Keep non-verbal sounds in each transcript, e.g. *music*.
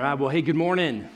All right, well, hey, good morning.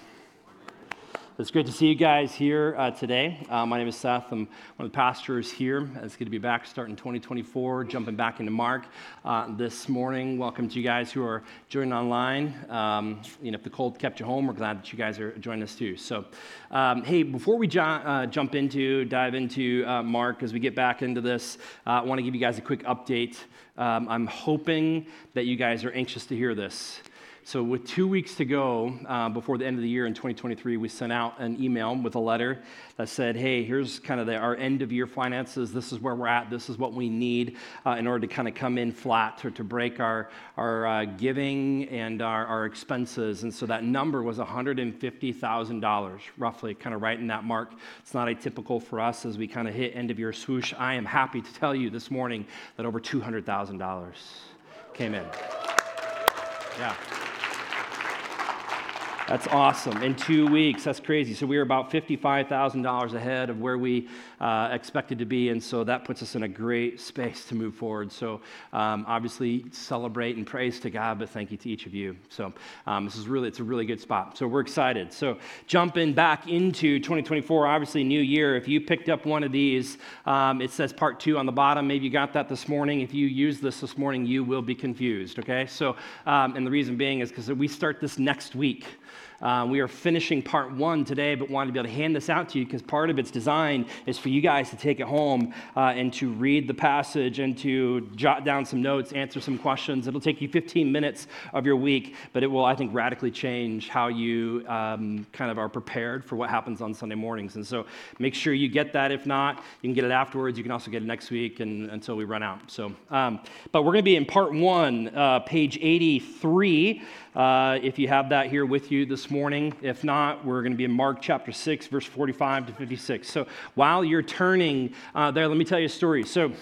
It's great to see you guys here uh, today. Uh, my name is Seth. I'm one of the pastors here. It's good to be back starting 2024, jumping back into Mark uh, this morning. Welcome to you guys who are joining online. Um, you know, if the cold kept you home, we're glad that you guys are joining us too. So, um, hey, before we jo- uh, jump into, dive into uh, Mark, as we get back into this, uh, I want to give you guys a quick update. Um, I'm hoping that you guys are anxious to hear this. So, with two weeks to go uh, before the end of the year in 2023, we sent out an email with a letter that said, Hey, here's kind of the, our end of year finances. This is where we're at. This is what we need uh, in order to kind of come in flat or to break our, our uh, giving and our, our expenses. And so that number was $150,000, roughly, kind of right in that mark. It's not atypical for us as we kind of hit end of year swoosh. I am happy to tell you this morning that over $200,000 came in. Yeah. That's awesome. In two weeks, that's crazy. So we are about $55,000 ahead of where we uh, expected to be, and so that puts us in a great space to move forward. So um, obviously, celebrate and praise to God, but thank you to each of you. So um, this is really, it's a really good spot. So we're excited. So jumping back into 2024, obviously new year. If you picked up one of these, um, it says part two on the bottom. Maybe you got that this morning. If you use this this morning, you will be confused. Okay. So um, and the reason being is because we start this next week. Uh, we are finishing part one today, but wanted to be able to hand this out to you because part of its design is for you guys to take it home uh, and to read the passage and to jot down some notes, answer some questions. It'll take you 15 minutes of your week, but it will, I think, radically change how you um, kind of are prepared for what happens on Sunday mornings. And so make sure you get that. If not, you can get it afterwards. You can also get it next week and, until we run out. So, um, but we're going to be in part one, uh, page 83. Uh, if you have that here with you this morning. If not, we're going to be in Mark chapter 6, verse 45 to 56. So while you're turning uh, there, let me tell you a story. So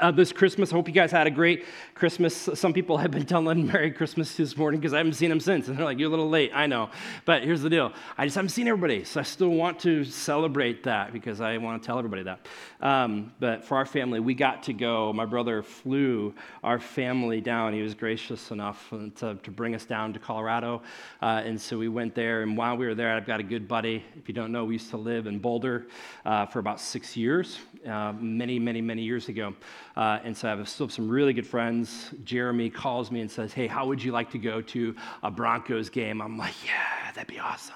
uh, this Christmas. I hope you guys had a great Christmas. Some people have been telling Merry Christmas this morning because I haven't seen them since. And they're like, You're a little late. I know. But here's the deal I just haven't seen everybody. So I still want to celebrate that because I want to tell everybody that. Um, but for our family, we got to go. My brother flew our family down. He was gracious enough to, to bring us down to Colorado. Uh, and so we went there. And while we were there, I've got a good buddy. If you don't know, we used to live in Boulder uh, for about six years, uh, many, many, many years ago. Uh, and so I have still some really good friends. Jeremy calls me and says, Hey, how would you like to go to a Broncos game? I'm like, Yeah, that'd be awesome.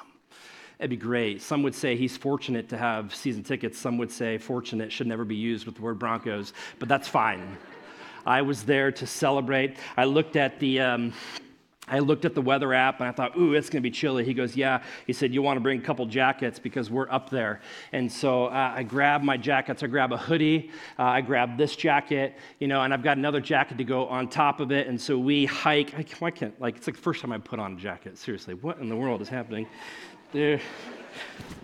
That'd be great. Some would say he's fortunate to have season tickets. Some would say fortunate should never be used with the word Broncos, but that's fine. I was there to celebrate. I looked at the. Um, I looked at the weather app and I thought, ooh, it's going to be chilly. He goes, yeah. He said, you want to bring a couple jackets because we're up there. And so uh, I grabbed my jackets. I grab a hoodie. Uh, I grab this jacket, you know, and I've got another jacket to go on top of it. And so we hike. I, can't, like, it's like the first time I put on a jacket. Seriously, what in the world is happening? There. *laughs*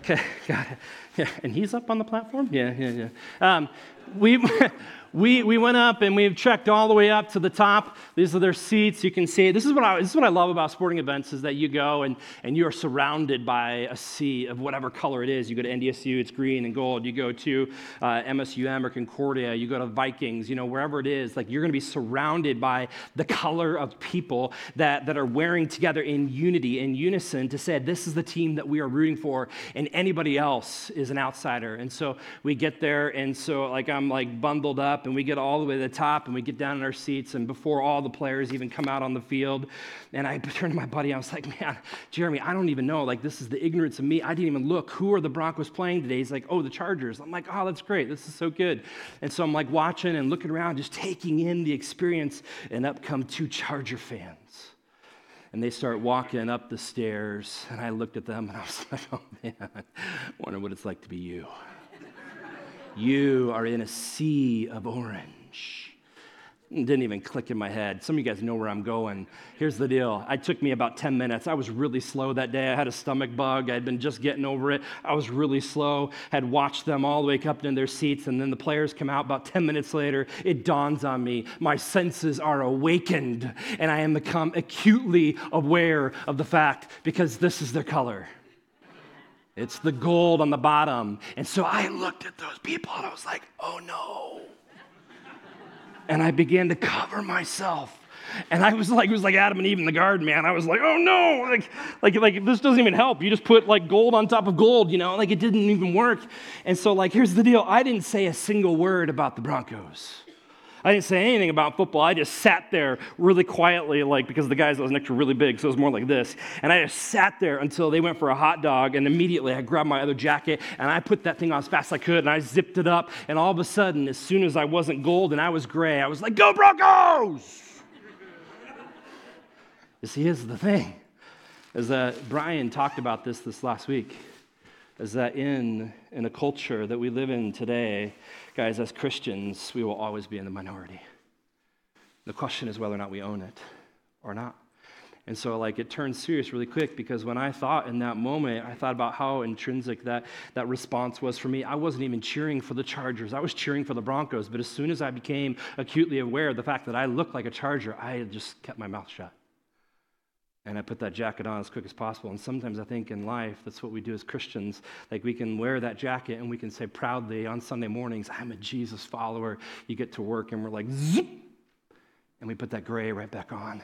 Okay, got it. Yeah, and he's up on the platform? Yeah, yeah, yeah. Um, we. *laughs* we, we went up and we've checked all the way up to the top. These are their seats. You can see this is what I, this is what I love about sporting events is that you go and, and you are surrounded by a sea of whatever color it is. You go to NDSU, it's green and gold. You go to uh, MSUM or Concordia. You go to Vikings. You know wherever it is, like you're going to be surrounded by the color of people that, that are wearing together in unity, in unison, to say this is the team that we are rooting for, and anybody else is an outsider. And so we get there, and so like I'm like bundled up up and we get all the way to the top and we get down in our seats and before all the players even come out on the field. And i *laughs* turned to my buddy i was like man jeremy i don't even know. Like this is the ignorance of me. I didn't even look. Who are the broncos playing today? He's like oh the chargers. I'm like oh that's great. This is so good. And so i'm like watching and looking around just taking in the experience and up come two charger fans. And they start walking up the stairs and i looked at them and i was *laughs* like oh man I wonder what it's like to be you you are in a sea of orange. Didn't even click in my head. Some of you guys know where I'm going. Here's the deal. It took me about 10 minutes. I was really slow that day. I had a stomach bug. I'd been just getting over it. I was really slow. Had watched them all the way up in their seats, and then the players come out. About 10 minutes later, it dawns on me. My senses are awakened, and I am become acutely aware of the fact because this is their color. It's the gold on the bottom. And so I looked at those people and I was like, oh no. And I began to cover myself And I was like, it was like Adam and Eve in the garden, man. I was like, oh no, like, like, like this doesn't even help. You just put like gold on top of gold, you know, like it didn't even work. And so, like, here's the deal I didn't say a single word about the Broncos. I didn't say anything about football. I just sat there really quietly, like, because the guys that was next to were really big, so it was more like this. And I just sat there until they went for a hot dog, and immediately I grabbed my other jacket and I put that thing on as fast as I could, and I zipped it up. And all of a sudden, as soon as I wasn't gold and I was gray, I was like, Go Broncos! *laughs* you see, here's the thing is that Brian talked about this this last week is that in, in a culture that we live in today, guys, as Christians, we will always be in the minority. The question is whether or not we own it or not. And so, like, it turned serious really quick because when I thought in that moment, I thought about how intrinsic that, that response was for me. I wasn't even cheering for the Chargers, I was cheering for the Broncos. But as soon as I became acutely aware of the fact that I looked like a Charger, I just kept my mouth shut and I put that jacket on as quick as possible. And sometimes I think in life, that's what we do as Christians. Like we can wear that jacket and we can say proudly on Sunday mornings, I'm a Jesus follower. You get to work and we're like, zip, and we put that gray right back on.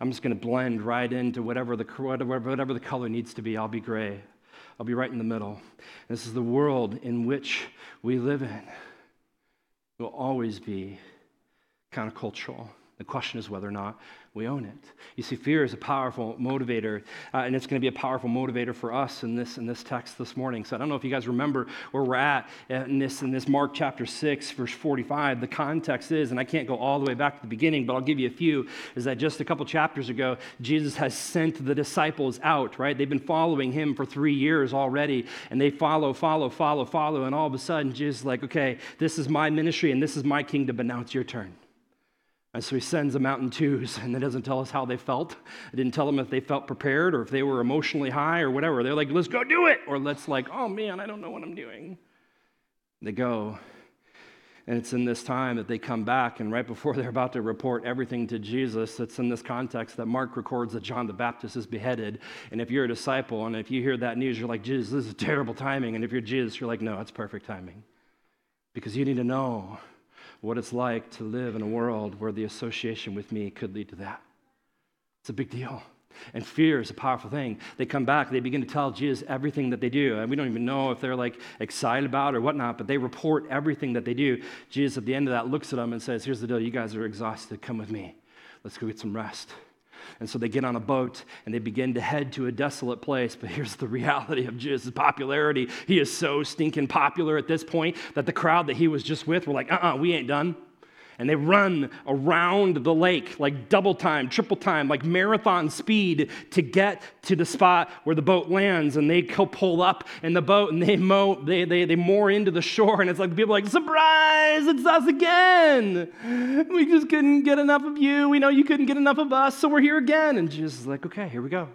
I'm just going to blend right into whatever the, whatever, the color needs to be. I'll be gray. I'll be right in the middle. This is the world in which we live in. It will always be countercultural. The question is whether or not we own it. You see, fear is a powerful motivator, uh, and it's going to be a powerful motivator for us in this, in this text this morning. So I don't know if you guys remember where we're at in this, in this Mark chapter 6, verse 45. The context is, and I can't go all the way back to the beginning, but I'll give you a few, is that just a couple chapters ago, Jesus has sent the disciples out, right? They've been following him for three years already, and they follow, follow, follow, follow, and all of a sudden, Jesus is like, okay, this is my ministry and this is my kingdom, but now it's your turn. And so he sends them out in twos, *laughs* and it doesn't tell us how they felt. It didn't tell them if they felt prepared or if they were emotionally high or whatever. They're like, let's go do it. Or let's like, oh man, I don't know what I'm doing. They go. And it's in this time that they come back, and right before they're about to report everything to Jesus, it's in this context that Mark records that John the Baptist is beheaded. And if you're a disciple, and if you hear that news, you're like, Jesus, this is terrible timing. And if you're Jesus, you're like, no, it's perfect timing. Because you need to know what it's like to live in a world where the association with me could lead to that. It's a big deal. And fear is a powerful thing. They come back, they begin to tell Jesus everything that they do. And we don't even know if they're like excited about or whatnot, but they report everything that they do. Jesus, at the end of that, looks at them and says, Here's the deal. You guys are exhausted. Come with me. Let's go get some rest. And so they get on a boat and they begin to head to a desolate place. But here's the reality of Jesus' popularity. He is so stinking popular at this point that the crowd that he was just with were like, uh uh-uh, uh we ain't done and they run around the lake like double time, triple time, like marathon speed to get to the spot where the boat lands. And they pull up in the boat and they mow, they, they, they moor into the shore. And it's like people like, surprise, it's us again. We just couldn't get enough of you. We know you couldn't get enough of us, so we're here again. And Jesus is like, okay, here we go.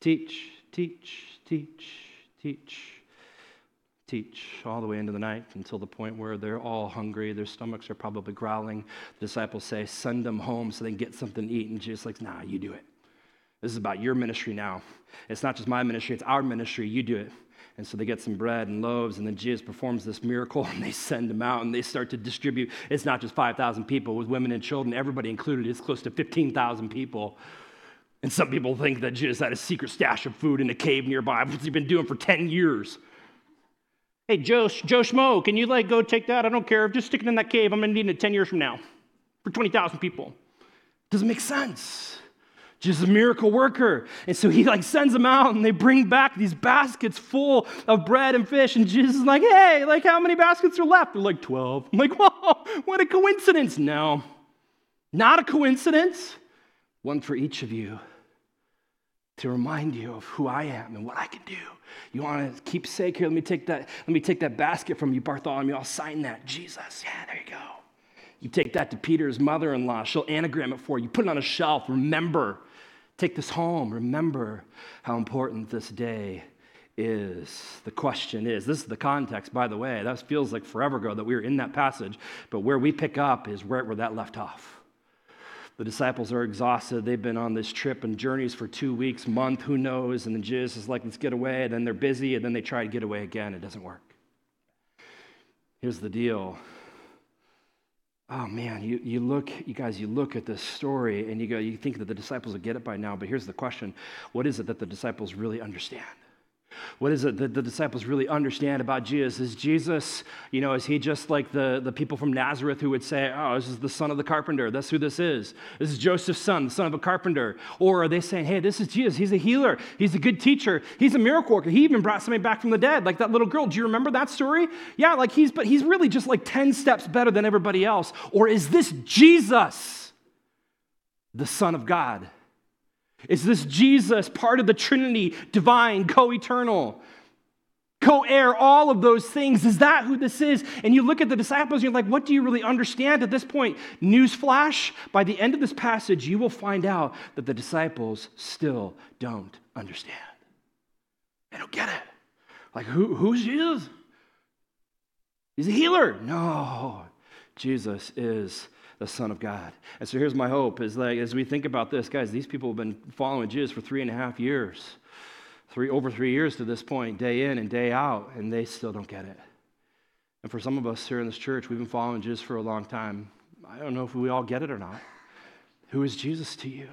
Teach, teach, teach, teach teach all the way into the night until the point where they're all hungry. Their stomachs are probably growling. The disciples say, Send them home so they can get something to eat. And Jesus like, Nah, you do it. This is about your ministry now. It's not just my ministry, it's our ministry. You do it. And so they get some bread and loaves, and then Jesus performs this miracle, *laughs* and they send them out, and they start to distribute. It's not just 5,000 people with women and children, everybody included. It's close to 15,000 people. And some people think that Jesus had a secret stash of food in a cave nearby. *laughs* What's he been doing for 10 years? Hey, Joe, Joe Schmo, can you like go take that? I don't care. Just stick it in that cave. I'm gonna need it 10 years from now for 20,000 people. Doesn't make sense. Just a miracle worker. And so he like sends them out and they bring back these baskets full of bread and fish. And Jesus is like, hey, like how many baskets are left? They're like 12. I'm like, *laughs* whoa, what a coincidence. No, not a coincidence. One for each of you to remind you of who I am and what I can do. You want to keep sake here? Let me take that, let me take that basket from you, Bartholomew. I'll sign that. Jesus. Yeah, there you go. You take that to Peter's mother-in-law. She'll anagram it for you. Put it on a shelf. Remember. Take this home. Remember how important this day is. The question is this is the context, by the way. That feels like forever ago that we were in that passage, but where we pick up is right where that left off. The disciples are exhausted. They've been on this trip and journeys for two weeks, month, who knows? And then Jesus is like, let's get away. And then they're busy, and then they try to get away again. It doesn't work. Here's the deal oh man, you, you look, you guys, you look at this story and you go, you think that the disciples will get it by now, but here's the question what is it that the disciples really understand? What is it that the disciples really understand about Jesus? Is Jesus, you know, is he just like the, the people from Nazareth who would say, oh, this is the son of the carpenter. That's who this is. This is Joseph's son, the son of a carpenter. Or are they saying, hey, this is Jesus. He's a healer. He's a good teacher. He's a miracle worker. He even brought somebody back from the dead, like that little girl. Do you remember that story? Yeah, like he's, but he's really just like 10 steps better than everybody else. Or is this Jesus, the son of God? Is this Jesus part of the Trinity, divine, co eternal, co heir, all of those things? Is that who this is? And you look at the disciples and you're like, what do you really understand at this point? Newsflash, by the end of this passage, you will find out that the disciples still don't understand. They don't get it. Like, who, who's Jesus? He's a healer. No, Jesus is the Son of God. And so here's my hope is like as we think about this, guys, these people have been following Jesus for three and a half years. Three over three years to this point, day in and day out, and they still don't get it. And for some of us here in this church, we've been following Jesus for a long time. I don't know if we all get it or not. Who is Jesus to you?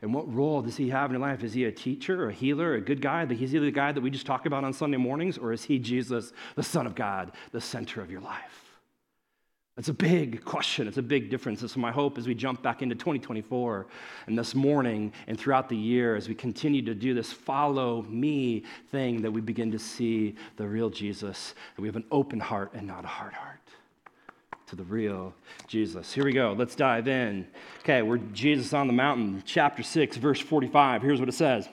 And what role does he have in your life? Is he a teacher, a healer, a good guy? Is he the guy that we just talk about on Sunday mornings? Or is he Jesus, the Son of God, the center of your life? It's a big question. It's a big difference. And so, my hope as we jump back into 2024 and this morning and throughout the year, as we continue to do this follow me thing, that we begin to see the real Jesus, and we have an open heart and not a hard heart to the real Jesus. Here we go. Let's dive in. Okay, we're Jesus on the mountain, chapter 6, verse 45. Here's what it says.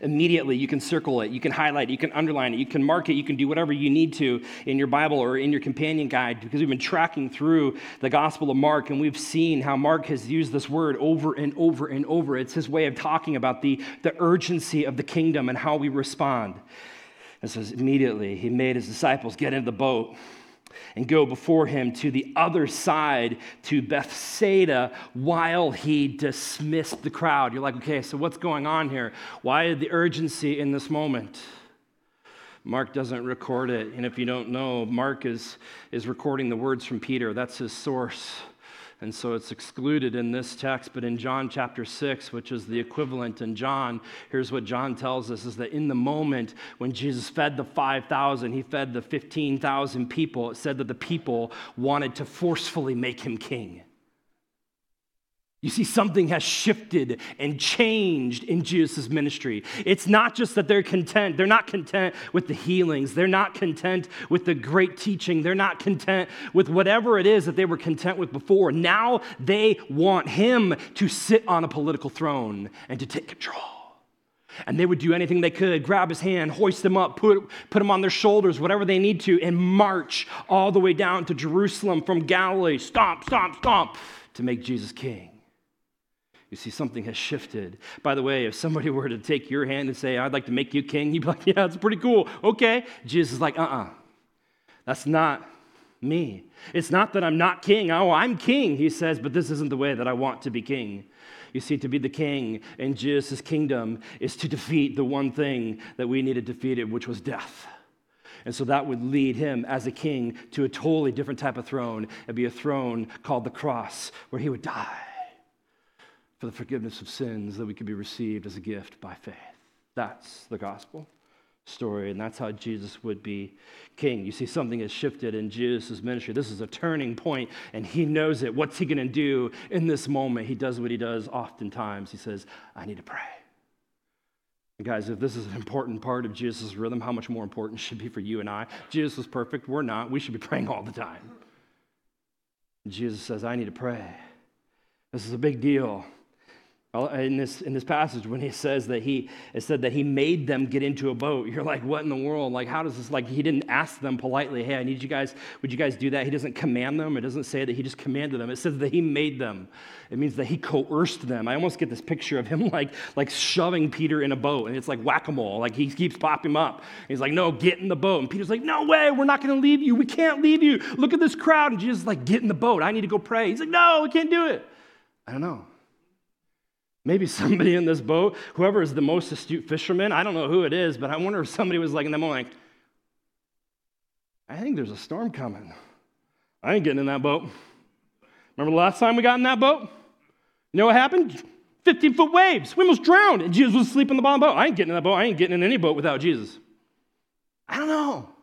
Immediately, you can circle it, you can highlight it, you can underline it, you can mark it, you can do whatever you need to in your Bible or in your companion guide because we've been tracking through the Gospel of Mark and we've seen how Mark has used this word over and over and over. It's his way of talking about the, the urgency of the kingdom and how we respond. It says, immediately, he made his disciples get into the boat and go before him to the other side to Bethsaida while he dismissed the crowd. You're like, okay, so what's going on here? Why the urgency in this moment? Mark doesn't record it. And if you don't know, Mark is, is recording the words from Peter, that's his source. And so it's excluded in this text, but in John chapter 6, which is the equivalent in John, here's what John tells us is that in the moment when Jesus fed the 5,000, he fed the 15,000 people, it said that the people wanted to forcefully make him king. You see, something has shifted and changed in Jesus' ministry. It's not just that they're content. They're not content with the healings. They're not content with the great teaching. They're not content with whatever it is that they were content with before. Now they want him to sit on a political throne and to take control. And they would do anything they could grab his hand, hoist him up, put, put him on their shoulders, whatever they need to, and march all the way down to Jerusalem from Galilee, stomp, stomp, stomp, to make Jesus king. You see, something has shifted. By the way, if somebody *laughs* were to take your hand and say, I'd like to make you king, *laughs* you'd be like, yeah, that's pretty cool. Okay. Jesus is like, uh uh-uh. uh. That's not me. It's not that I'm not king. Oh, I'm king, he says, but this isn't the way that I want to be king. You see, to be the king in Jesus' kingdom is to defeat the one thing that we needed defeated, which was death. And so that would lead him as a king to a totally different type of throne. It'd be a throne called the cross, where he would die for the forgiveness of sins that we could be received as a gift by faith. That's the gospel story, and that's how Jesus would be king. You see, something has shifted in Jesus' ministry. This is a turning point, and he knows it. What's he going to do in this moment? He does what he does oftentimes. He says, I need to pray. And guys, if this is an important part of Jesus' rhythm, how much more important should be for you and I? Jesus was perfect. We're not. We should be praying all the time. Jesus says, I need to pray. This is a big deal in this, in this passage when he says that he it said that he made them get into a boat you're like what in the world? Like how does this like he didn't ask them politely hey i need you guys would you guys do that? He doesn't command them. It doesn't say that he just commanded them. It says that he made them. It means that he coerced them. I almost get this picture of him *laughs* like like shoving peter in a boat and it's like whack-a-mole. Like he keeps popping him up. He's like no get in the boat. And peter's like no way we're not going to leave you. We can't leave you. Look at this crowd. And jesus is like get in the boat. I need to go pray. He's like no we can't do it. I don't know Maybe somebody in this boat, whoever is the most astute fisherman, I don't know who it is, but I wonder if somebody was like in the moment, like, I think there's a storm coming. I ain't getting in that boat. Remember the last time we got in that boat? You know what happened? 15 foot waves. We almost drowned. And Jesus was asleep in the bottom boat. I ain't getting in that boat. I ain't getting in any boat without Jesus. I don't know.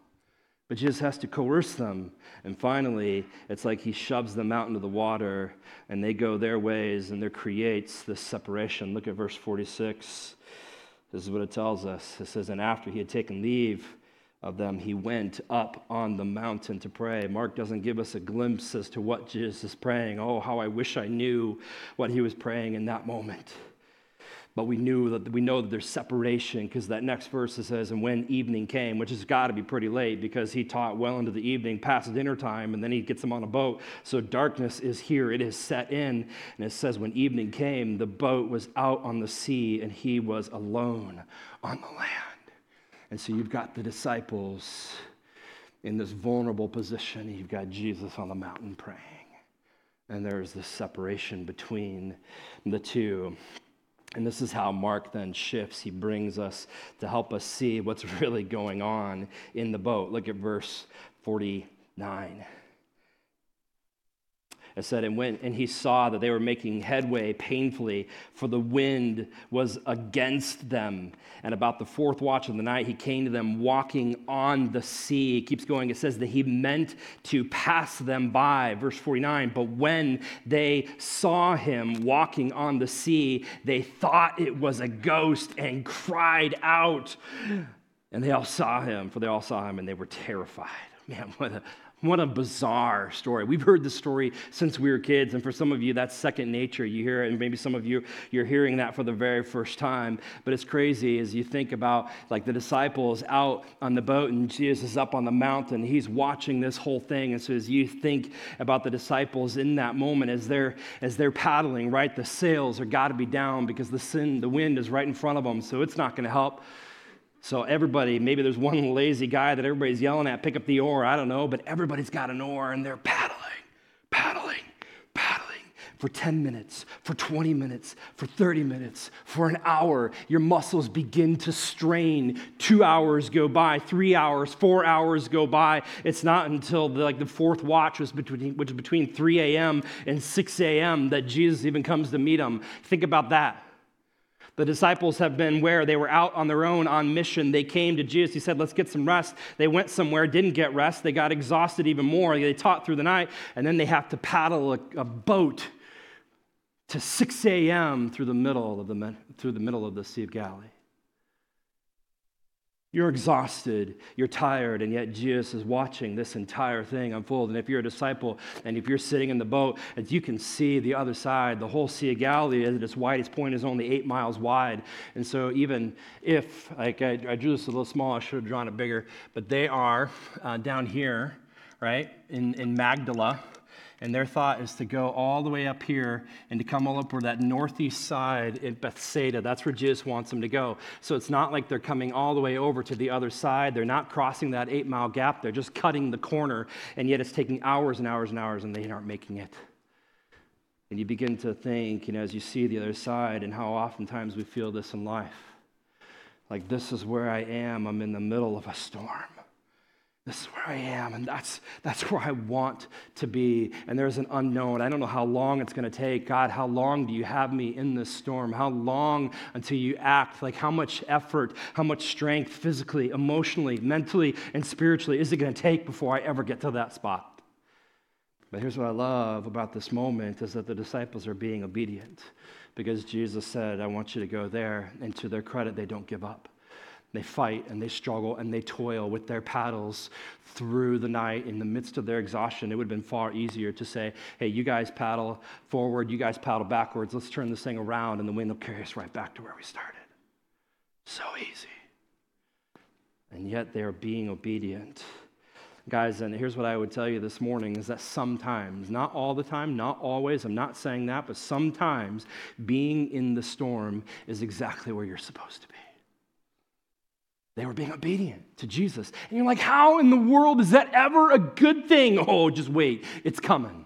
But Jesus has to coerce them. And finally, it's like he shoves them out into the water and they go their ways and there creates this separation. Look at verse 46. This is what it tells us. It says, And after he had taken leave, of them, he went up on the mountain to pray. Mark doesn't give us a glimpse as to what Jesus is praying. Oh, how I wish I knew what he was praying in that moment. But we knew that we know that there's separation because that next verse says, and when evening came, which has got to be pretty late because he taught well into the evening, past dinner time, and then he gets them on a boat. So darkness is here, it is set in. And it says, when evening came, the boat was out on the sea, and he was alone on the land. And so you've got the disciples in this vulnerable position. You've got Jesus on the mountain praying. And there's this separation between the two. And this is how Mark then shifts. He brings us to help us see what's *laughs* really going on in the boat. Look at verse 49. It said, and, when, and he saw that they were making headway painfully, for the wind was against them. And about the fourth watch of the night, he came to them walking on the sea. It keeps going. It says that he meant to pass them by. Verse 49. But when they saw him walking on the sea, they thought it was a ghost and cried out. And they all saw him, for they all saw him, and they were terrified. *laughs* Man, what a, what a bizarre story. We've heard this story since we were kids, and for some of you, that's second nature. You hear it, and maybe some of you, you're hearing that for the very first time. But it's crazy as you think about like the disciples out on the boat, and Jesus is up on the mountain. He's watching this whole thing. And so as you think about the disciples in that moment, as they're as they're paddling, right, the sails are got to be down because the sin, the wind is right in front of them, so it's not going to help. So everybody, maybe there's one lazy guy that everybody's yelling at, pick up the oar, I don't know, but everybody's got an oar and they're paddling, paddling, paddling for 10 minutes, for 20 minutes, for 30 minutes, for an hour. Your muscles begin to strain. Two hours go by, three hours, four hours go by. It's not until the, like the fourth watch, was between, which is between 3 a.m. and 6 a.m., that Jesus even comes to meet them. Think about that. The disciples have been where? They were out on their own on mission. They came to Jesus. He said, Let's get some rest. They went somewhere, didn't get rest. They got exhausted even more. They taught through the night, and then they have to paddle a, a boat to 6 a.m. through the middle of the, through the middle of the Sea of Galilee. You're exhausted, you're tired, and yet Jesus is watching this entire thing unfold. And if you're a disciple and if you're sitting in the boat, as you can see the other side, the whole Sea of Galilee at its widest point is only eight miles wide. And so, even if, like I, I drew this a little small, I should have drawn it bigger, but they are uh, down here, right, in, in Magdala and their thought is to go all the way up here and to come all up where that northeast side in Bethsaida. That's where Jesus wants them to go. So it's not like they're coming all the way over to the other side. They're not crossing that eight mile gap. They're just cutting the corner. And yet it's taking hours and hours and hours, and they aren't making it. And you begin to think, you know, as you see the other side, and how oftentimes we feel this in life. Like, this is where I am. I'm in the middle of a storm. This is where I am, and that's, that's *laughs* where I want to be. And there's an unknown. I don't know how long it's going to take. God, how long do you have me in this storm? How long until you act? Like, how much effort, how much strength, physically, emotionally, mentally, and spiritually, is it going to take before I ever get to that spot? But here's what I love about this moment is that the disciples are being obedient because Jesus said, I want you to go there. And to their credit, they don't give up. They fight and they struggle and they toil with their paddles through the night in the midst of their exhaustion. It would have been far easier to say, hey, you guys paddle forward, you guys paddle backwards, let's turn this thing around, and the wind will carry us right back to where we started. So easy. And yet they are being obedient. Guys, and here's what I would tell you this morning is that sometimes, not all the time, not always, I'm not saying that, but sometimes being in the storm is exactly where you're supposed to be. They were being obedient to Jesus. And you're like, how in the world is that ever a good thing? Oh, just wait, it's coming.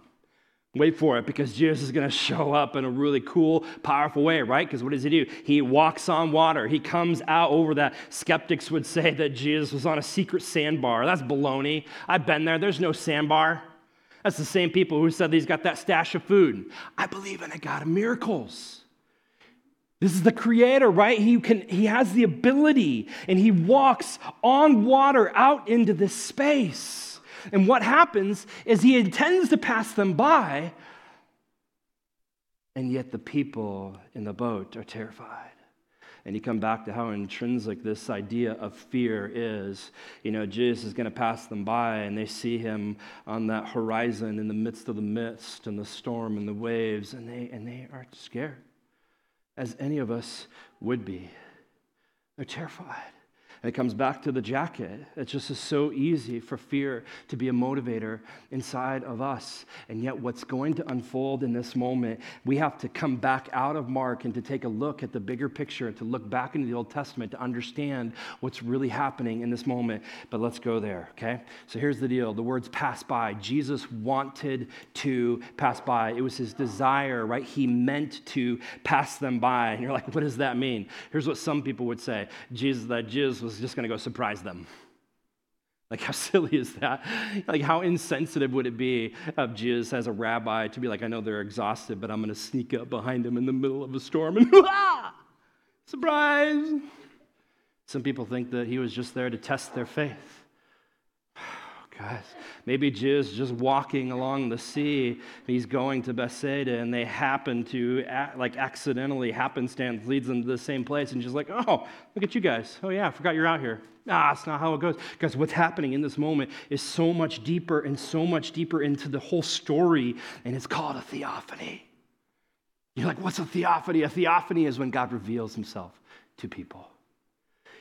Wait for it because Jesus is going to show up in a really cool, powerful way, right? Because what does he do? He walks on water. He comes out over that. Skeptics would say that Jesus was on a secret sandbar. That's baloney. I've been there. There's no sandbar. That's the same people who said he's got that stash of food. I believe in a God of miracles. This is the creator, right? He, can, he has the ability and he walks on water out into this space. And what happens is he intends to pass them by, and yet the people in the boat are terrified. And you come back to how intrinsic this idea of fear is. You know, Jesus is going to pass them by, and they see him on that horizon in the midst of the mist and the storm and the waves, and they, and they are scared, as any of us would be. They're terrified. It comes back to the jacket. It just is so easy for fear to be a motivator inside of us. And yet, what's going to unfold in this moment, we have to come back out of Mark and to take a look at the bigger picture, to look back into the Old Testament to understand what's really happening in this moment. But let's go there, okay? So here's the deal the words pass by. Jesus wanted to pass by, it was his desire, right? He meant to pass them by. And you're like, what does that mean? Here's what some people would say Jesus, that Jesus was was just going to go surprise them. Like, how *laughs* silly is that? Like, how insensitive would it be of Jesus as a rabbi to be like, I know they're exhausted, but I'm going to sneak up behind them in the middle of a storm and, *laughs* ah, surprise. Some people think that he was just there to test their faith. Guys, maybe Jesus just walking along the sea. He's going to Bethsaida, and they happen to, like, accidentally, happenstance leads them to the same place, and just like, oh, look at you guys. Oh yeah, I forgot you're out here. Ah, it's not how it goes. Because what's happening in this moment is so much deeper and so much deeper into the whole story, and it's called a theophany. You're like, what's a theophany? A theophany is when God reveals himself to people.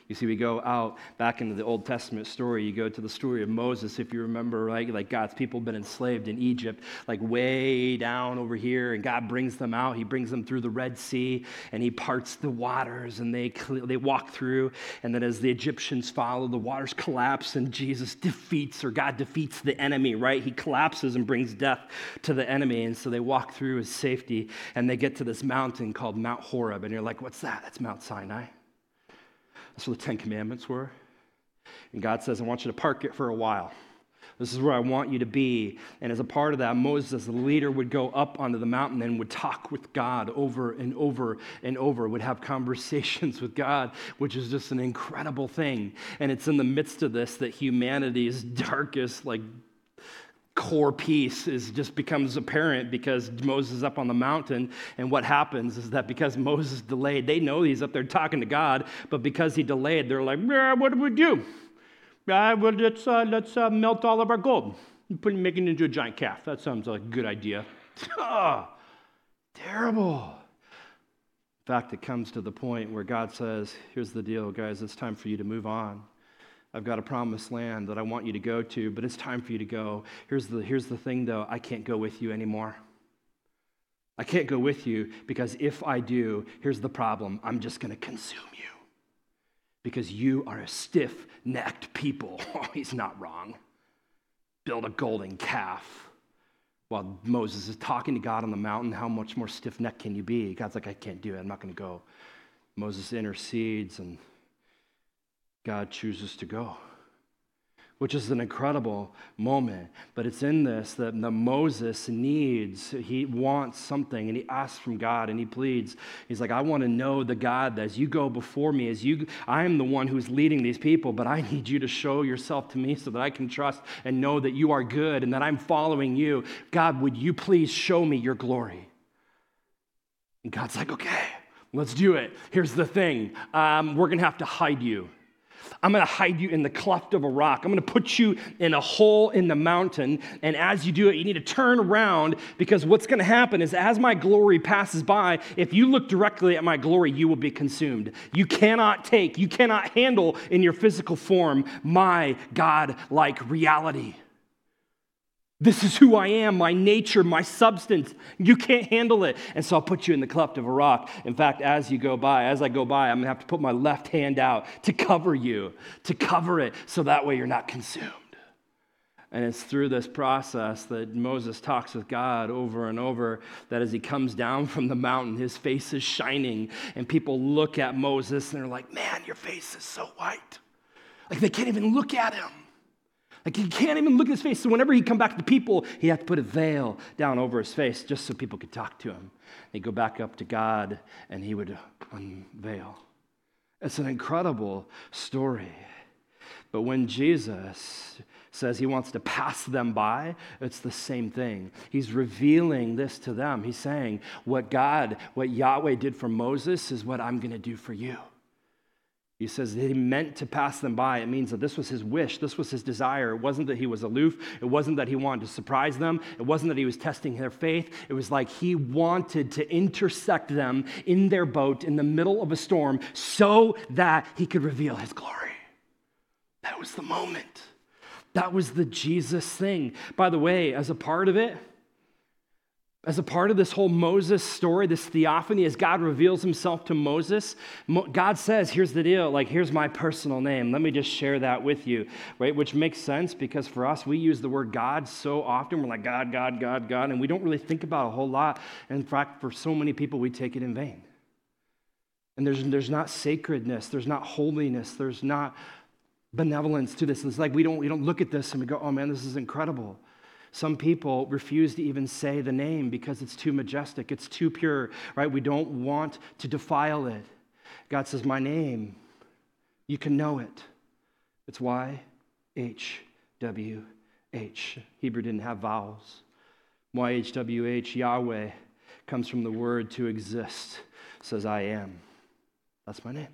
You see, we go out back into the Old Testament story. You go to the story of Moses, if you remember, right? Like God's people have been enslaved in Egypt, like way down over here, and God brings them out. He brings them through the Red Sea, and He parts the waters, and they, they walk through. And then as the Egyptians follow, the waters collapse, and Jesus defeats, or God defeats the enemy, right? He collapses and brings death to the enemy. And so they walk through with safety, and they get to this mountain called Mount Horeb. And you're like, what's that? That's Mount Sinai. That's where the Ten Commandments were. And God says, I want you to park it for a while. This is where I want you to be. And as a part of that, Moses, the leader, would go up onto the mountain and would talk with God over and over and over, would have *laughs* conversations with God, which is just an incredible thing. And it's in the midst of this that humanity's *laughs* darkest, like, core piece is just becomes apparent because Moses is up on the mountain. And what happens is that because Moses delayed, they know he's up there talking to God, but because he delayed, they're like, what do we do? Uh, well, let's, uh, let's uh, melt all of our gold and put, make it into a giant calf. That sounds like a good idea. oh, *laughs* terrible. In fact, it comes to the point where God says, here's the deal, guys, it's time for you to move on. I've got a promised land that I want you to go to, but it's time for you to go. Here's the, here's the thing, though I can't go with you anymore. I can't go with you because if I do, here's the problem I'm just going to consume you because you are a stiff necked people. *laughs* Oh, he's not wrong. Build a golden calf. While Moses is talking to God on the mountain, how much more stiff necked can you be? God's like, I can't do it. I'm not going to go. Moses intercedes and God chooses to go, which is an incredible moment. But it's in this that the Moses needs, he wants something and he asks from God and he pleads. He's like, I want to know the God that as you go before me, as you, I am the one who's leading these people, but I need you to show yourself to me so that I can trust and know that you are good and that I'm following you. God, would you please show me your glory? And God's like, okay, let's do it. Here's the thing um, we're to have to hide you. I'm going to hide you in the cleft of a rock. I'm going to put you in a hole in the mountain. And as you do it, you need to turn around because what's going to happen is as my glory passes by, if you look directly at my glory, you will be consumed. You cannot take, you cannot handle in your physical form my God like reality. This is who I am, my nature, my substance. You can't handle it. And so I'll put you in the cleft of a rock. In fact, as you go by, as I go by, I'm going to have to put my left hand out to cover you, to cover it, so that way you're not consumed. And it's through this process that Moses talks with God over and over that as he comes down from the mountain, his face is shining, and people look at Moses and they're like, Man, your face is so white. Like they can't even look at him. Like he can't even look at his face. So whenever he'd come back to the people, he had to put a veil down over his face just so people could talk to him. He'd go back up to God and he would unveil. It's an incredible story. But when Jesus says he wants to pass them by, it's the same thing. He's revealing this to them. He's saying, What God, what Yahweh did for Moses is what I'm going to do for you. He says that he meant to pass them by. It means that this was his wish, this was his desire. It wasn't that he was aloof, it wasn't that he wanted to surprise them, it wasn't that he was testing their faith. It was like he wanted to intersect them in their boat in the middle of a storm so that he could reveal his glory. That was the moment. That was the Jesus thing. By the way, as a part of it, as a part of this whole Moses story, this theophany, as God reveals himself to Moses, God says, Here's the deal, like, here's my personal name. Let me just share that with you, right? Which makes sense because for us, we use the word God so often. We're like, God, God, God, God, and we don't really think about a whole lot. And in fact, for so many people, we take it in vain. And there's, there's not sacredness, there's not holiness, there's not benevolence to this. It's like we don't, we don't look at this and we go, oh man, this is incredible. Some people refuse to even say the name because it's too majestic, it's too pure, right? We don't want to defile it. God says, My name, you can know it. It's Y H W H. Hebrew didn't have vowels. Y H W H, Yahweh, comes from the word to exist, says, I am. That's my name.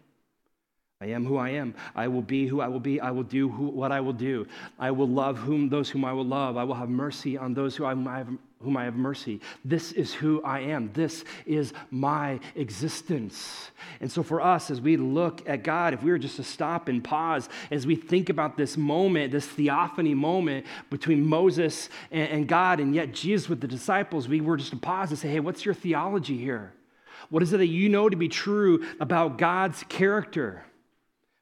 I am who I am. I will be who I will be. I will do who, what I will do. I will love whom those whom I will love. I will have mercy on those who I have, whom I have mercy. This is who I am. This is my existence. And so, for us, as we look at God, if we were just to stop and pause, as we think about this moment, this theophany moment between Moses and, and God, and yet Jesus with the disciples, we were just to pause and say, hey, what's your theology here? What is it that you know to be true about God's character?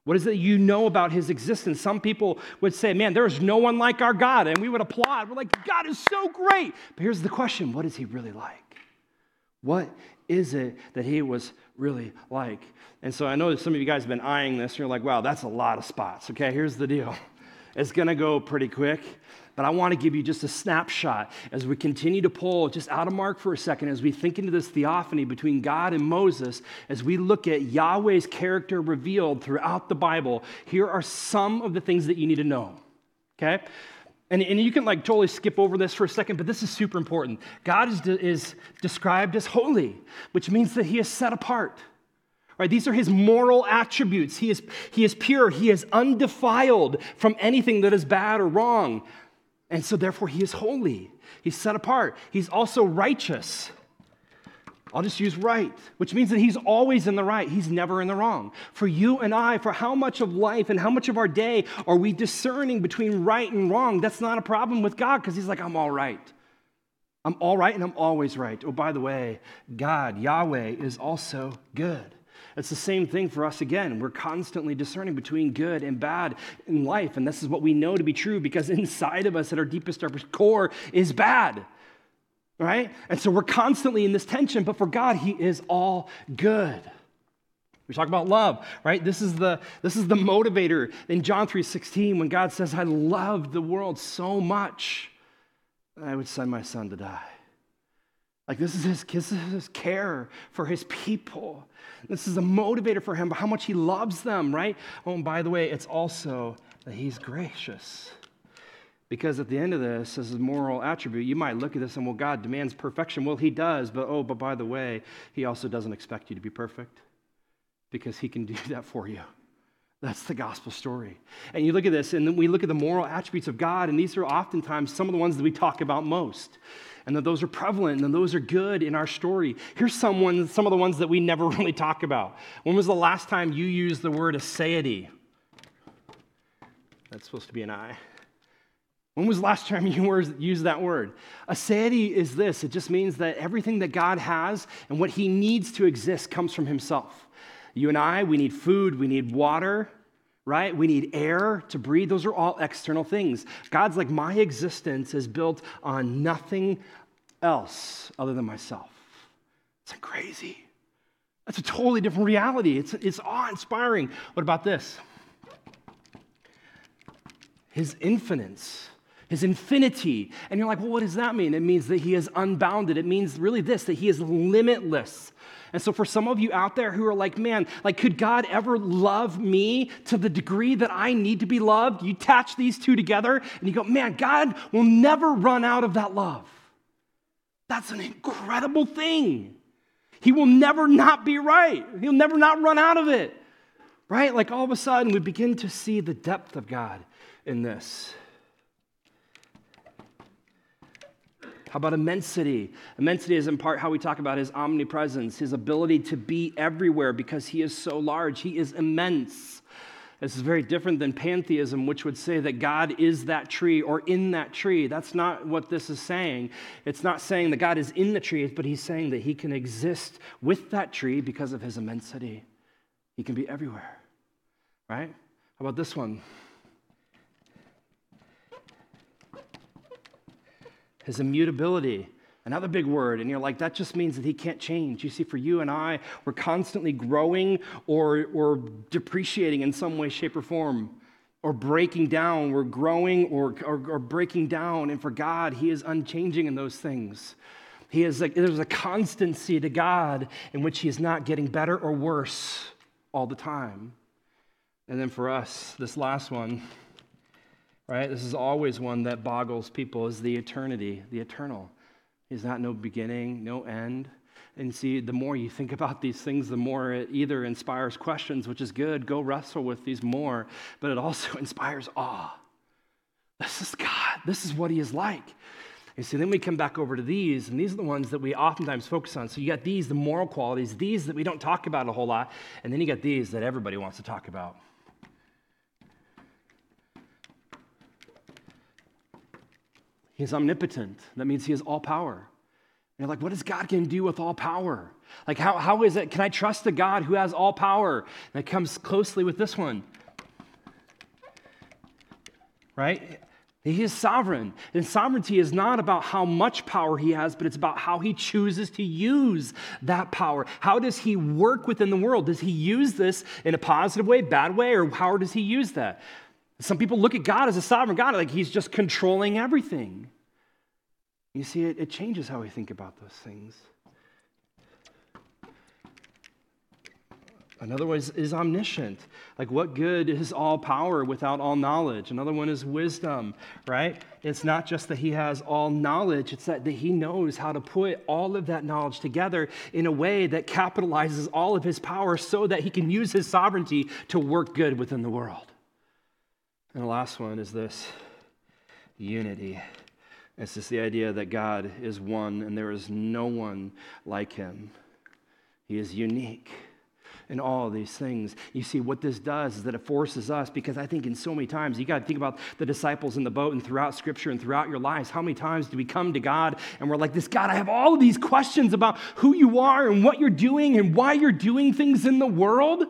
What is it you know about his existence? Some people would say, Man, there is no one like our God. And we would applaud. We're like, God is so great. But here's the question what is he really like? What is it that he was really like? And so I know that some of you guys have been eyeing this. And you're like, Wow, that's a lot of spots. Okay, here's the deal it's going to go pretty quick. But I want to give you just a snapshot as we continue to pull just out of Mark for a second, as we think into this theophany between God and Moses, as we look at Yahweh's character revealed throughout the Bible. Here are some of the things that you need to know. Okay? And, and you can like totally skip over this for a second, but this is super important. God is, de- is described as holy, which means that he is set apart. Right? These are his moral attributes. He is, he is pure. He is undefiled from anything that is bad or wrong. And so, therefore, he is holy. He's set apart. He's also righteous. I'll just use right, which means that he's always in the right. He's never in the wrong. For you and I, for how much of life and how much of our day are we discerning between right and wrong? That's not a problem with God because he's like, I'm all right. I'm all right and I'm always right. Oh, by the way, God, Yahweh, is also good. It's the same thing for us again. We're constantly discerning between good and bad in life. And this is what we know to be true because *laughs* inside of us, at our deepest, our core, is bad. Right? And so we're constantly in this tension, but for God, He is all good. We talk about love, right? This is the, this is the motivator in John 3:16 when God says, I loved the world so much, that I would send my son to die. Like this is his, this is his care for his people. This is a motivator for him, but how much he loves them, right? Oh, and by the way, it's also that he's gracious. Because at the end of this, as a moral attribute, you might look at this and, well, God demands perfection. Well, he does, but oh, but by the way, he also doesn't expect you to be perfect because he can do *laughs* that for you. That's the gospel story. And you look at this, and then we look at the moral attributes of God, and these are oftentimes some of the ones that we talk about most and that those are prevalent and those are good in our story. Here's someone, some of the ones that we never *laughs* really talk about. When was the last time you used the word aseity? That's supposed to be an I. When was the last time you used that word? Aseity is this it just means that everything that God has and what He needs to exist comes from Himself. You and I, we need food, we need water, right? We need air to breathe. Those are all external things. God's like, my existence is built on nothing else other than myself. It's crazy. That's a totally different reality. It's, it's awe inspiring. What about this? his infinite his infinity. And you're like, well, what does that mean? It means that he is unbounded. It means really this, that he is limitless. And so, for some of you out there who are like, man, like, could God ever love me to the degree that I need to be loved? You attach these two together and you go, man, God will never run out of that love. That's an incredible thing. He will never not be right, He'll never not run out of it. Right? Like, all of a sudden, we begin to see the depth of God in this. How about immensity? Immensity is in part how we talk about his omnipresence, his ability to be everywhere because he is so large. He is immense. This is very different than pantheism, which would say that God is that tree or in that tree. That's not what this is saying. It's not saying that God is in the tree, but he's saying that he can exist with that tree because of his immensity. He can be everywhere, right? How about this one? His immutability. Another big word, and you're like, that just means that he can't change. You see, for you and I, we're constantly growing or, or depreciating in some way, shape, or form, or breaking down. We're growing or, or, or breaking down. And for God, he is unchanging in those things. He is like, there's a constancy to God in which he is not getting better or worse all the time. And then for us, this last one, right? This is always one that boggles people is the eternity, the eternal. Is not no beginning, no end. And see, the more you think about these things, the more it either inspires questions, which is good, go wrestle with these more, but it also *laughs* inspires awe. This is God. This is what He is like. You see, then we come back over to these, and these are the ones that we oftentimes focus on. So you got these, the moral qualities, these that we don't talk about a whole lot, and then you got these that everybody wants to talk about. He's omnipotent. That means he has all power. And you're like, what is God going to do with all power? Like, how, how is it? Can I trust the God who has all power? And it comes closely with this one. Right? He is sovereign. And sovereignty is not about how much power he has, but it's about how he chooses to use that power. How does he work within the world? Does he use this in a positive way, bad way, or how does he use that? Some people look at God as a sovereign God, like he's just controlling everything. You see, it, it changes how we think about those things. Another one is, is, omniscient. Like, what good is all power without all knowledge? Another one is wisdom, right? It's not just that he has all knowledge, it's that, that he knows how to put all of that knowledge together in a way that capitalizes all of his power so that he can use his sovereignty to work good within the world. And the last one is this unity. It's just the idea that God is one and there is no one like him. He is unique in all these things. You see, what this does is that it forces us, because I think in so many times, you got to think about the disciples in the boat and throughout Scripture and throughout your lives. How many times do we come to God and we're like, This God, I have all of these questions about who you are and what you're doing and why you're doing things in the world?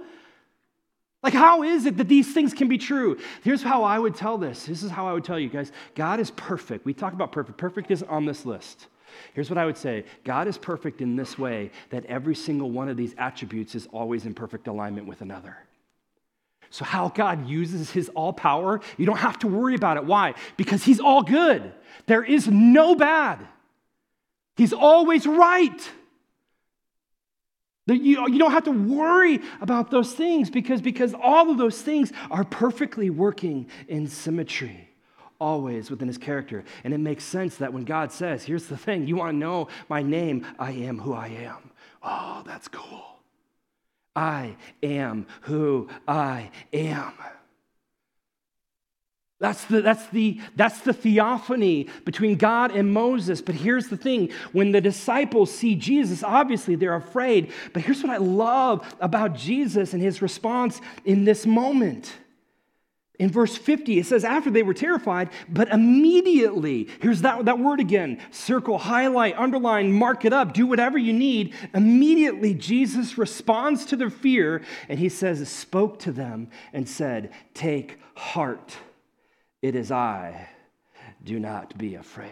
Like, how is it that these things can be true? Here's how I would tell this. This is how I would tell you guys God is perfect. We talk about perfect. Perfect is on this list. Here's what I would say God is perfect in this way that every single one of these attributes is always in perfect alignment with another. So, how God uses his all power, you don't have to worry about it. Why? Because he's all good. There is no bad. He's always right. You, you don't have to worry about those things because, because all of those things are perfectly working in symmetry, always within his character. And it makes sense that when God says, Here's the thing, you want to know my name, I am who I am. Oh, that's cool. I am who I am. That's the, that's, the, that's the theophany between God and Moses. But here's the thing when the disciples see Jesus, obviously they're afraid. But here's what I love about Jesus and his response in this moment. In verse 50, it says, after they were terrified, but immediately, here's that, that word again circle, highlight, underline, mark it up, do whatever you need. Immediately, Jesus responds to their fear, and he says, spoke to them and said, Take heart. It is I. Do not be afraid.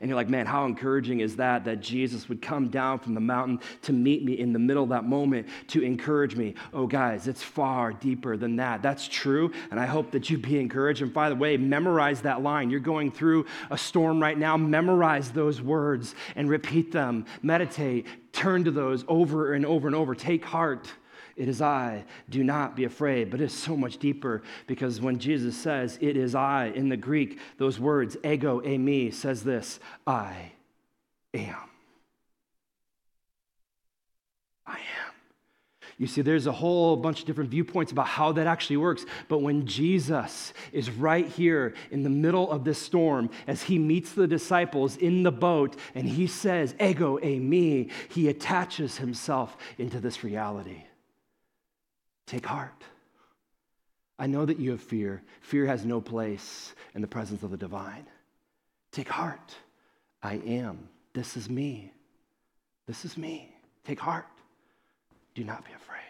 And you're like, man, how encouraging is that? That Jesus would come down from the mountain to meet me in the middle of that moment to encourage me. Oh, guys, it's far deeper than that. That's true. And I hope that you be encouraged. And by the way, memorize that line. You're going through a storm right now. Memorize those words and repeat them. Meditate. Turn to those over and over and over. Take heart. It is I. Do not be afraid. But it's so much deeper because when Jesus says, It is I, in the Greek, those words, ego, eimi, says this I am. I am. You see, there's a whole bunch of different viewpoints about how that actually works. But when Jesus is right here in the middle of this storm, as he meets the disciples in the boat and he says, Ego, eimi, he attaches himself into this reality. Take heart. I know that you have fear. Fear has no place in the presence of the divine. Take heart. I am. This is me. This is me. Take heart. Do not be afraid.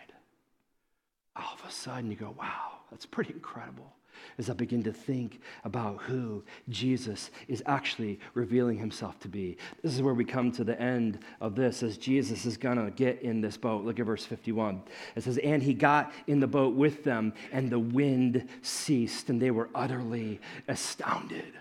All of a sudden, you go, wow, that's pretty incredible as I begin to think about who Jesus is actually revealing himself to be. This is where we come to the end of this as Jesus is going to get in this boat. Look at verse 51. It says, And he got in the boat with them, and the wind ceased, and they were utterly astounded.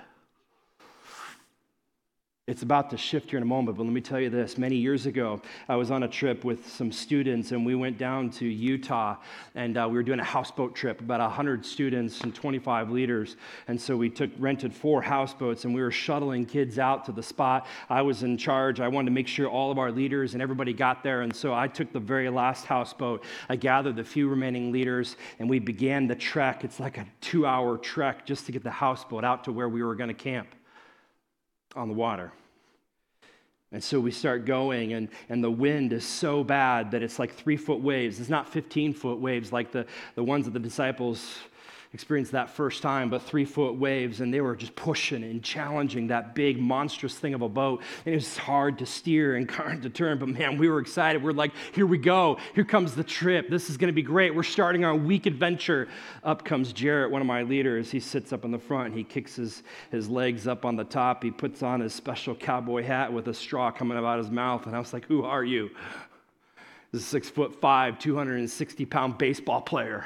It's about to shift here in a moment, but let me tell you this. Many years ago, I was on a trip with some students, and we went down to Utah, and uh, we were doing a houseboat trip, about 100 students and 25 leaders. And so we took rented four houseboats, and we were shuttling kids out to the spot. I was in charge. I wanted to make sure all of our leaders and everybody got there, and so I took the very last houseboat. I gathered the few remaining leaders, and we began the trek. It's like a two hour trek just to get the houseboat out to where we were going to camp on the water. And so we start going, and, and the wind is so bad that it's like three foot waves. It's not 15 foot waves like the, the ones that the disciples experienced that first time, but three foot waves, and they were just pushing and challenging that big, monstrous thing of a boat. And it was hard to steer and *laughs* hard to turn, but man, we were excited. We're like, here we go. Here comes the trip. This is going to be great. We're starting our week adventure. Up comes Jarrett, one of my leaders. He sits up in the front. He kicks his, his legs up on the top. He puts on his special cowboy hat with a straw coming out his mouth. And I was like, who are you? This is six foot five, 260 pound baseball player.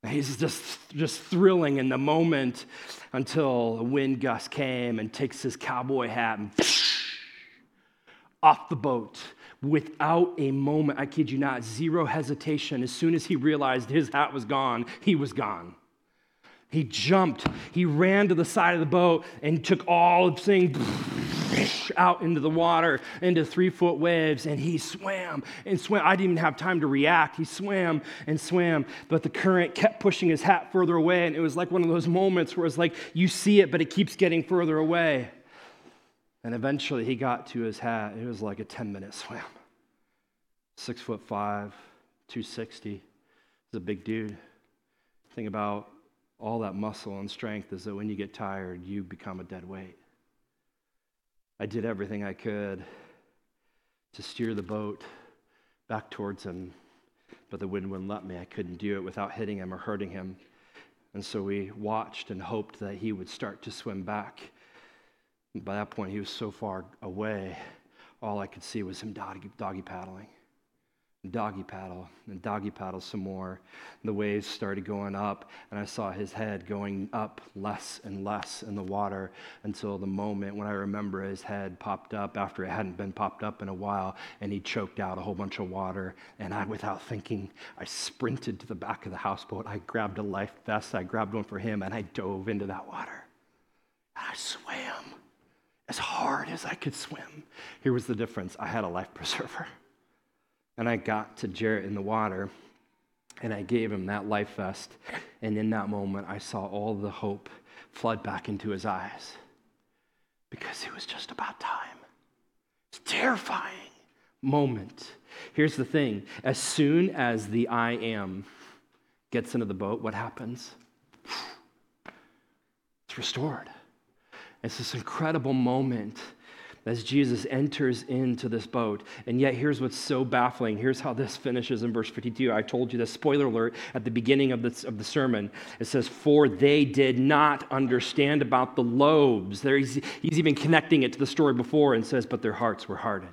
*laughs* He's just, just thrilling in the moment until a wind gust came and takes his cowboy hat and *laughs* off the boat without a moment. I kid you not, zero hesitation. As soon as he realized his hat was gone, he was gone. He jumped, he ran to the side of the boat and took all the thing *laughs* out into the water, into three foot waves, and he swam and swam. I didn't even have time to react. He swam and swam, but the current kept pushing his hat further away, and it was like one of those moments where it's like you see it, but it keeps getting further away. And eventually he got to his hat. It was like a 10 minute swim. Six foot five, 260. He's a big dude. Think about all that muscle and strength is that when you get tired, you become a dead weight. I did everything I could to steer the boat back towards him, but the wind wouldn't let me. I couldn't do it without hitting him or hurting him. And so we watched and hoped that he would start to swim back. By that point, he was so far away, all I could see was him doggy, doggy paddling doggy paddle and doggy paddle some more. The waves started going up, and I saw his head going up less and less in the water until the moment when I remember his head popped up after it hadn't been popped up in a while, and he choked out a whole bunch of water. And I, without thinking, I sprinted to the back of the houseboat. I grabbed a life vest, I grabbed one for him, and I dove into that water. And I swam as hard as I could swim. Here was the difference I had a life preserver. *laughs* And I got to Jarrett in the water and I gave him that life vest. And in that moment, I saw all the hope flood back into his eyes because it was just about time. It's terrifying moment. Here's the thing as soon as the I am gets into the boat, what happens? It's restored. It's this incredible moment as Jesus enters into this boat. And yet, here's what's so baffling. Here's how this finishes in verse 52. I told you the spoiler alert at the beginning of, this, of the sermon. It says, For they did not understand about the loaves. There, he's, he's even connecting it to the story before and says, But their hearts were hardened.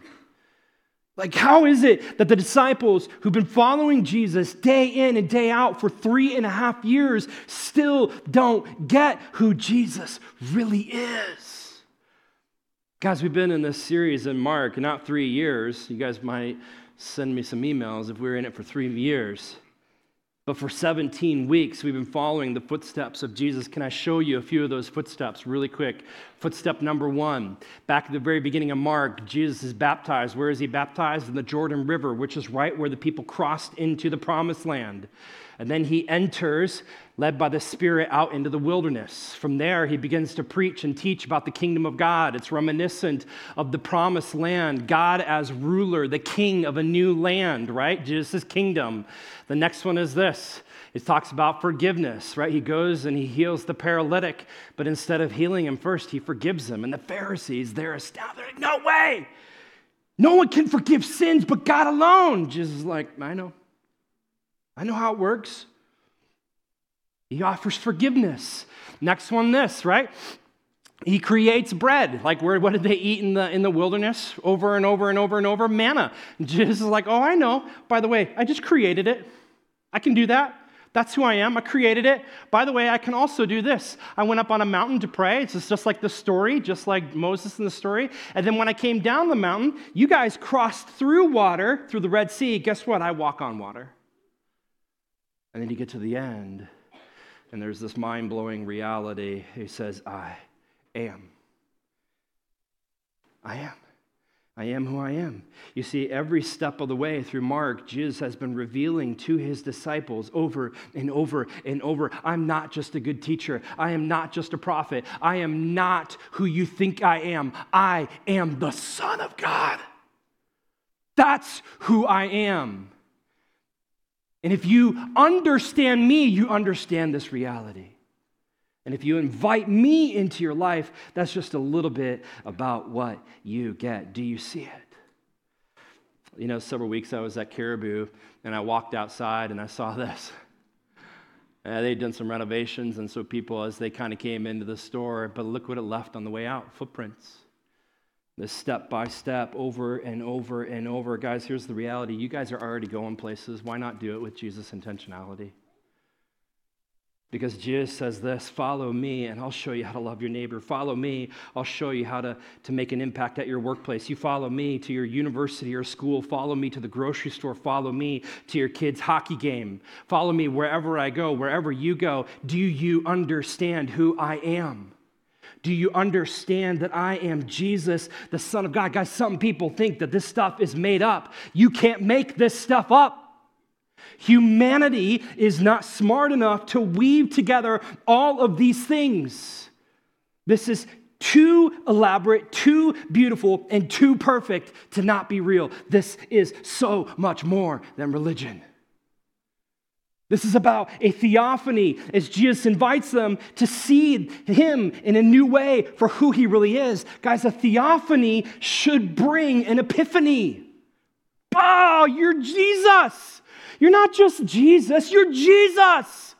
Like, how is it that the disciples who've been following Jesus day in and day out for three and a half years still don't get who Jesus really is? Guys, we've been in this series in Mark, not three years. You guys might send me some emails if we were in it for three years. But for 17 weeks, we've been following the footsteps of Jesus. Can I show you a few of those footsteps really quick? Footstep number one, back at the very beginning of Mark, Jesus is baptized. Where is he baptized? In the Jordan River, which is right where the people crossed into the promised land. And then he enters, led by the Spirit, out into the wilderness. From there, he begins to preach and teach about the kingdom of God. It's reminiscent of the promised land, God as ruler, the king of a new land, right? Jesus' kingdom. The next one is this it talks about forgiveness, right? He goes and he heals the paralytic, but instead of healing him first, he forgives him. And the Pharisees, they're astounded. They're like, no way! No one can forgive sins but God alone. Jesus is like, I know. I know how it works. He offers forgiveness. Next one, this, right? He creates bread. Like, where, what did they eat in the, in the wilderness over and over and over and over? Manna. *laughs* Jesus is like, oh, I know. By the way, I just created it. I can do that. That's who I am. I created it. By the way, I can also do this. I went up on a mountain to pray. It's just like the story, just like Moses in the story. And then when I came down the mountain, you guys crossed through water, through the Red Sea. Guess what? I walk on water. And then you get to the end, and there's this mind blowing reality. He says, I am. I am. I am who I am. You see, every step of the way through Mark, Jesus has been revealing to his disciples over and over and over I'm not just a good teacher. I am not just a prophet. I am not who you think I am. I am the Son of God. That's who I am. And if you understand me, you understand this reality. And if you invite me into your life, that's just a little bit about what you get. Do you see it? You know, several weeks I was at Caribou and I walked outside and I saw *laughs* this. Uh, they'd done some renovations, and so people, as they kind of came into the store, but look what it left on the way out footprints. This step by step, over and over and over. Guys, here's the reality. You guys are already going places. Why not do it with Jesus' intentionality? Because Jesus says this follow me, and I'll show you how to love your neighbor. Follow me, I'll show you how to, to make an impact at your workplace. You follow me to your university or school. Follow me to the grocery store. Follow me to your kid's hockey game. Follow me wherever I go, wherever you go. Do you understand who I am? Do you understand that I am Jesus, the Son of God? Guys, some people think that this stuff is made up. You can't make this stuff up. Humanity is not smart enough to weave together all of these things. This is too elaborate, too beautiful, and too perfect to not be real. This is so much more than religion. This is about a theophany as Jesus invites them to see him in a new way for who he really is. Guys, a theophany should bring an epiphany. Oh, you're Jesus. You're not just Jesus, you're Jesus.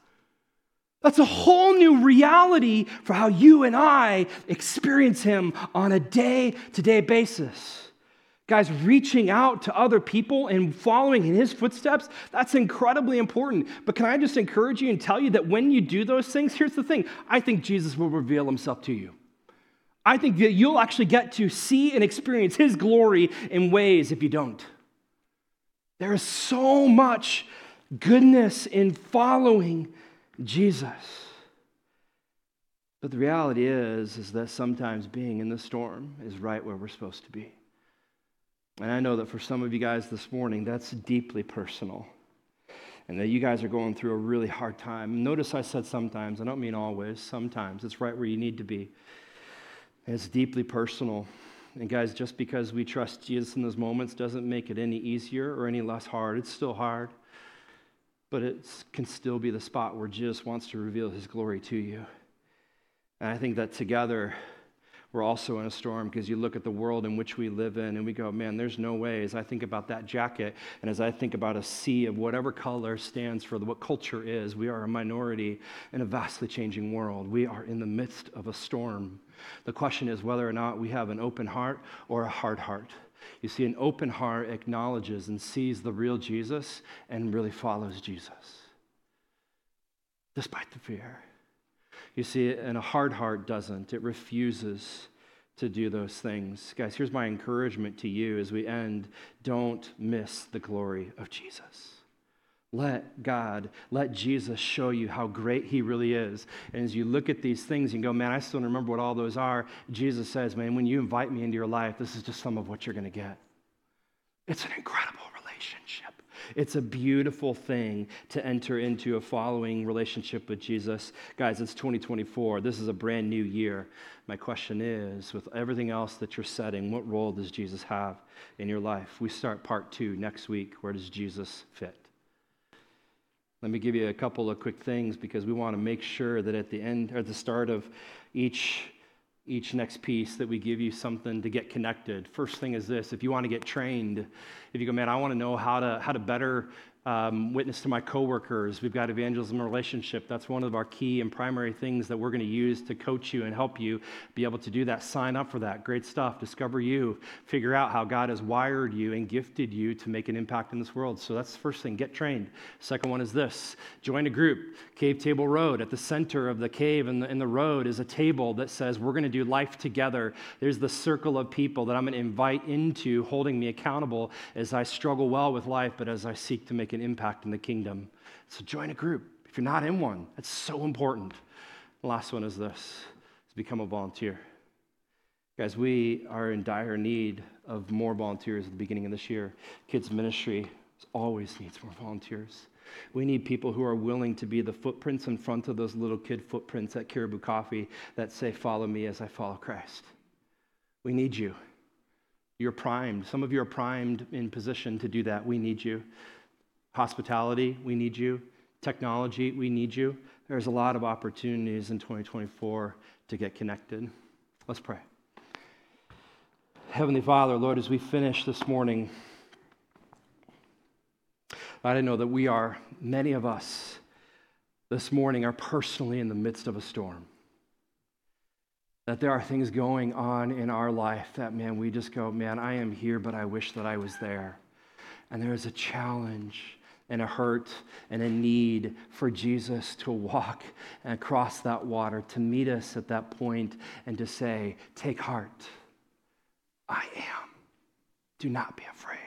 That's a whole new reality for how you and I experience him on a day to day basis. Guys, reaching out to other people and following in his footsteps, that's incredibly important. But can I just encourage you and tell you that when you do those things, here's the thing I think Jesus will reveal himself to you. I think that you'll actually get to see and experience his glory in ways if you don't. There is so much goodness in following Jesus. But the reality is, is that sometimes being in the storm is right where we're supposed to be. And I know that for some of you guys this morning, that's deeply personal. And that you guys are going through a really hard time. Notice I said sometimes, I don't mean always, sometimes. It's right where you need to be. It's deeply personal. And guys, just because we trust Jesus in those moments doesn't make it any easier or any less hard. It's still hard. But it can still be the spot where Jesus wants to reveal his glory to you. And I think that together, we're also in a storm because you look at the world in which we live in and we go, man, there's no way. As I think about that jacket and as I think about a sea of whatever color stands for what culture is, we are a minority in a vastly changing world. We are in the midst of a storm. The question is whether or not we have an open heart or a hard heart. You see, an open heart acknowledges and sees the real Jesus and really follows Jesus, despite the fear. You see, and a hard heart doesn't, it refuses to do those things. Guys, here's my encouragement to you as we end don't miss the glory of Jesus. Let God, let Jesus show you how great He really is. And as you look at these things and go, man, I still remember what all those are, Jesus says, man, when you invite me into your life, this is just some of what you're going to get. It's an incredible. It's a beautiful thing to enter into a following relationship with Jesus. Guys, it's 2024. This is a brand new year. My question is with everything else that you're setting, what role does Jesus have in your life? We start part two next week. Where does Jesus fit? Let me give you a couple of quick things because we want to make sure that at the end or at the start of each each next piece that we give you something to get connected. First thing is this if you want to get trained, if you go, man, I want to know how to, how to better um, witness to my coworkers. We've got evangelism relationship. That's one of our key and primary things that we're going to use to coach you and help you be able to do that. Sign up for that. Great stuff. Discover you. Figure out how God has wired you and gifted you to make an impact in this world. So that's the first thing. Get trained. Second one is this join a group. Cave Table Road. At the center of the cave and the, the road is a table that says we're going to do life together. There's the circle of people that I'm going to invite into holding me accountable as I struggle well with life, but as I seek to make an impact in the kingdom. So join a group. If you're not in one, that's so important. The last one is this is become a volunteer. Guys, we are in dire need of more volunteers at the beginning of this year. Kids ministry always needs more volunteers. We need people who are willing to be the footprints in front of those little kid footprints at Caribou Coffee that say, Follow me as I follow Christ. We need you. You're primed. Some of you are primed in position to do that. We need you. Hospitality, we need you. Technology, we need you. There's a lot of opportunities in 2024 to get connected. Let's pray. Heavenly Father, Lord, as we finish this morning, I know that we are, many of us this morning are personally in the midst of a storm. That there are things going on in our life that, man, we just go, man, I am here, but I wish that I was there. And there is a challenge and a hurt and a need for Jesus to walk across that water, to meet us at that point, and to say, Take heart. I am. Do not be afraid.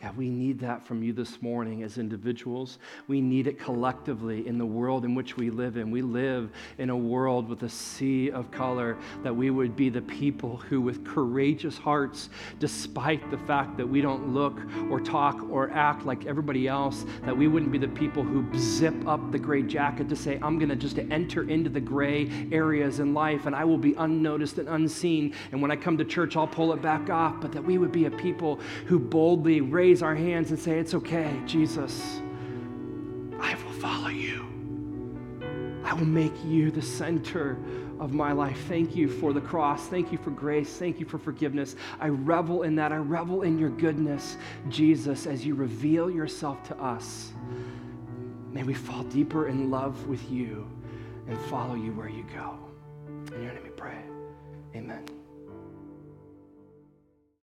God, we need that from you this morning as individuals. We need it collectively in the world in which we live in. We live in a world with a sea of color, that we would be the people who, with courageous hearts, despite the fact that we don't look or talk or act like everybody else, that we wouldn't be the people who zip up the gray jacket to say, I'm going to just enter into the gray areas in life and I will be unnoticed and unseen. And when I come to church, I'll pull it back off. But that we would be a people who boldly raise raise our hands and say, It's okay, Jesus. I will follow you. I will make you the center of my life. Thank you for the cross. Thank you for grace. Thank you for forgiveness. I revel in that. I revel in your goodness, Jesus, as you reveal yourself to us. May we fall deeper in love with you and follow you where you go. In your name we pray. Amen.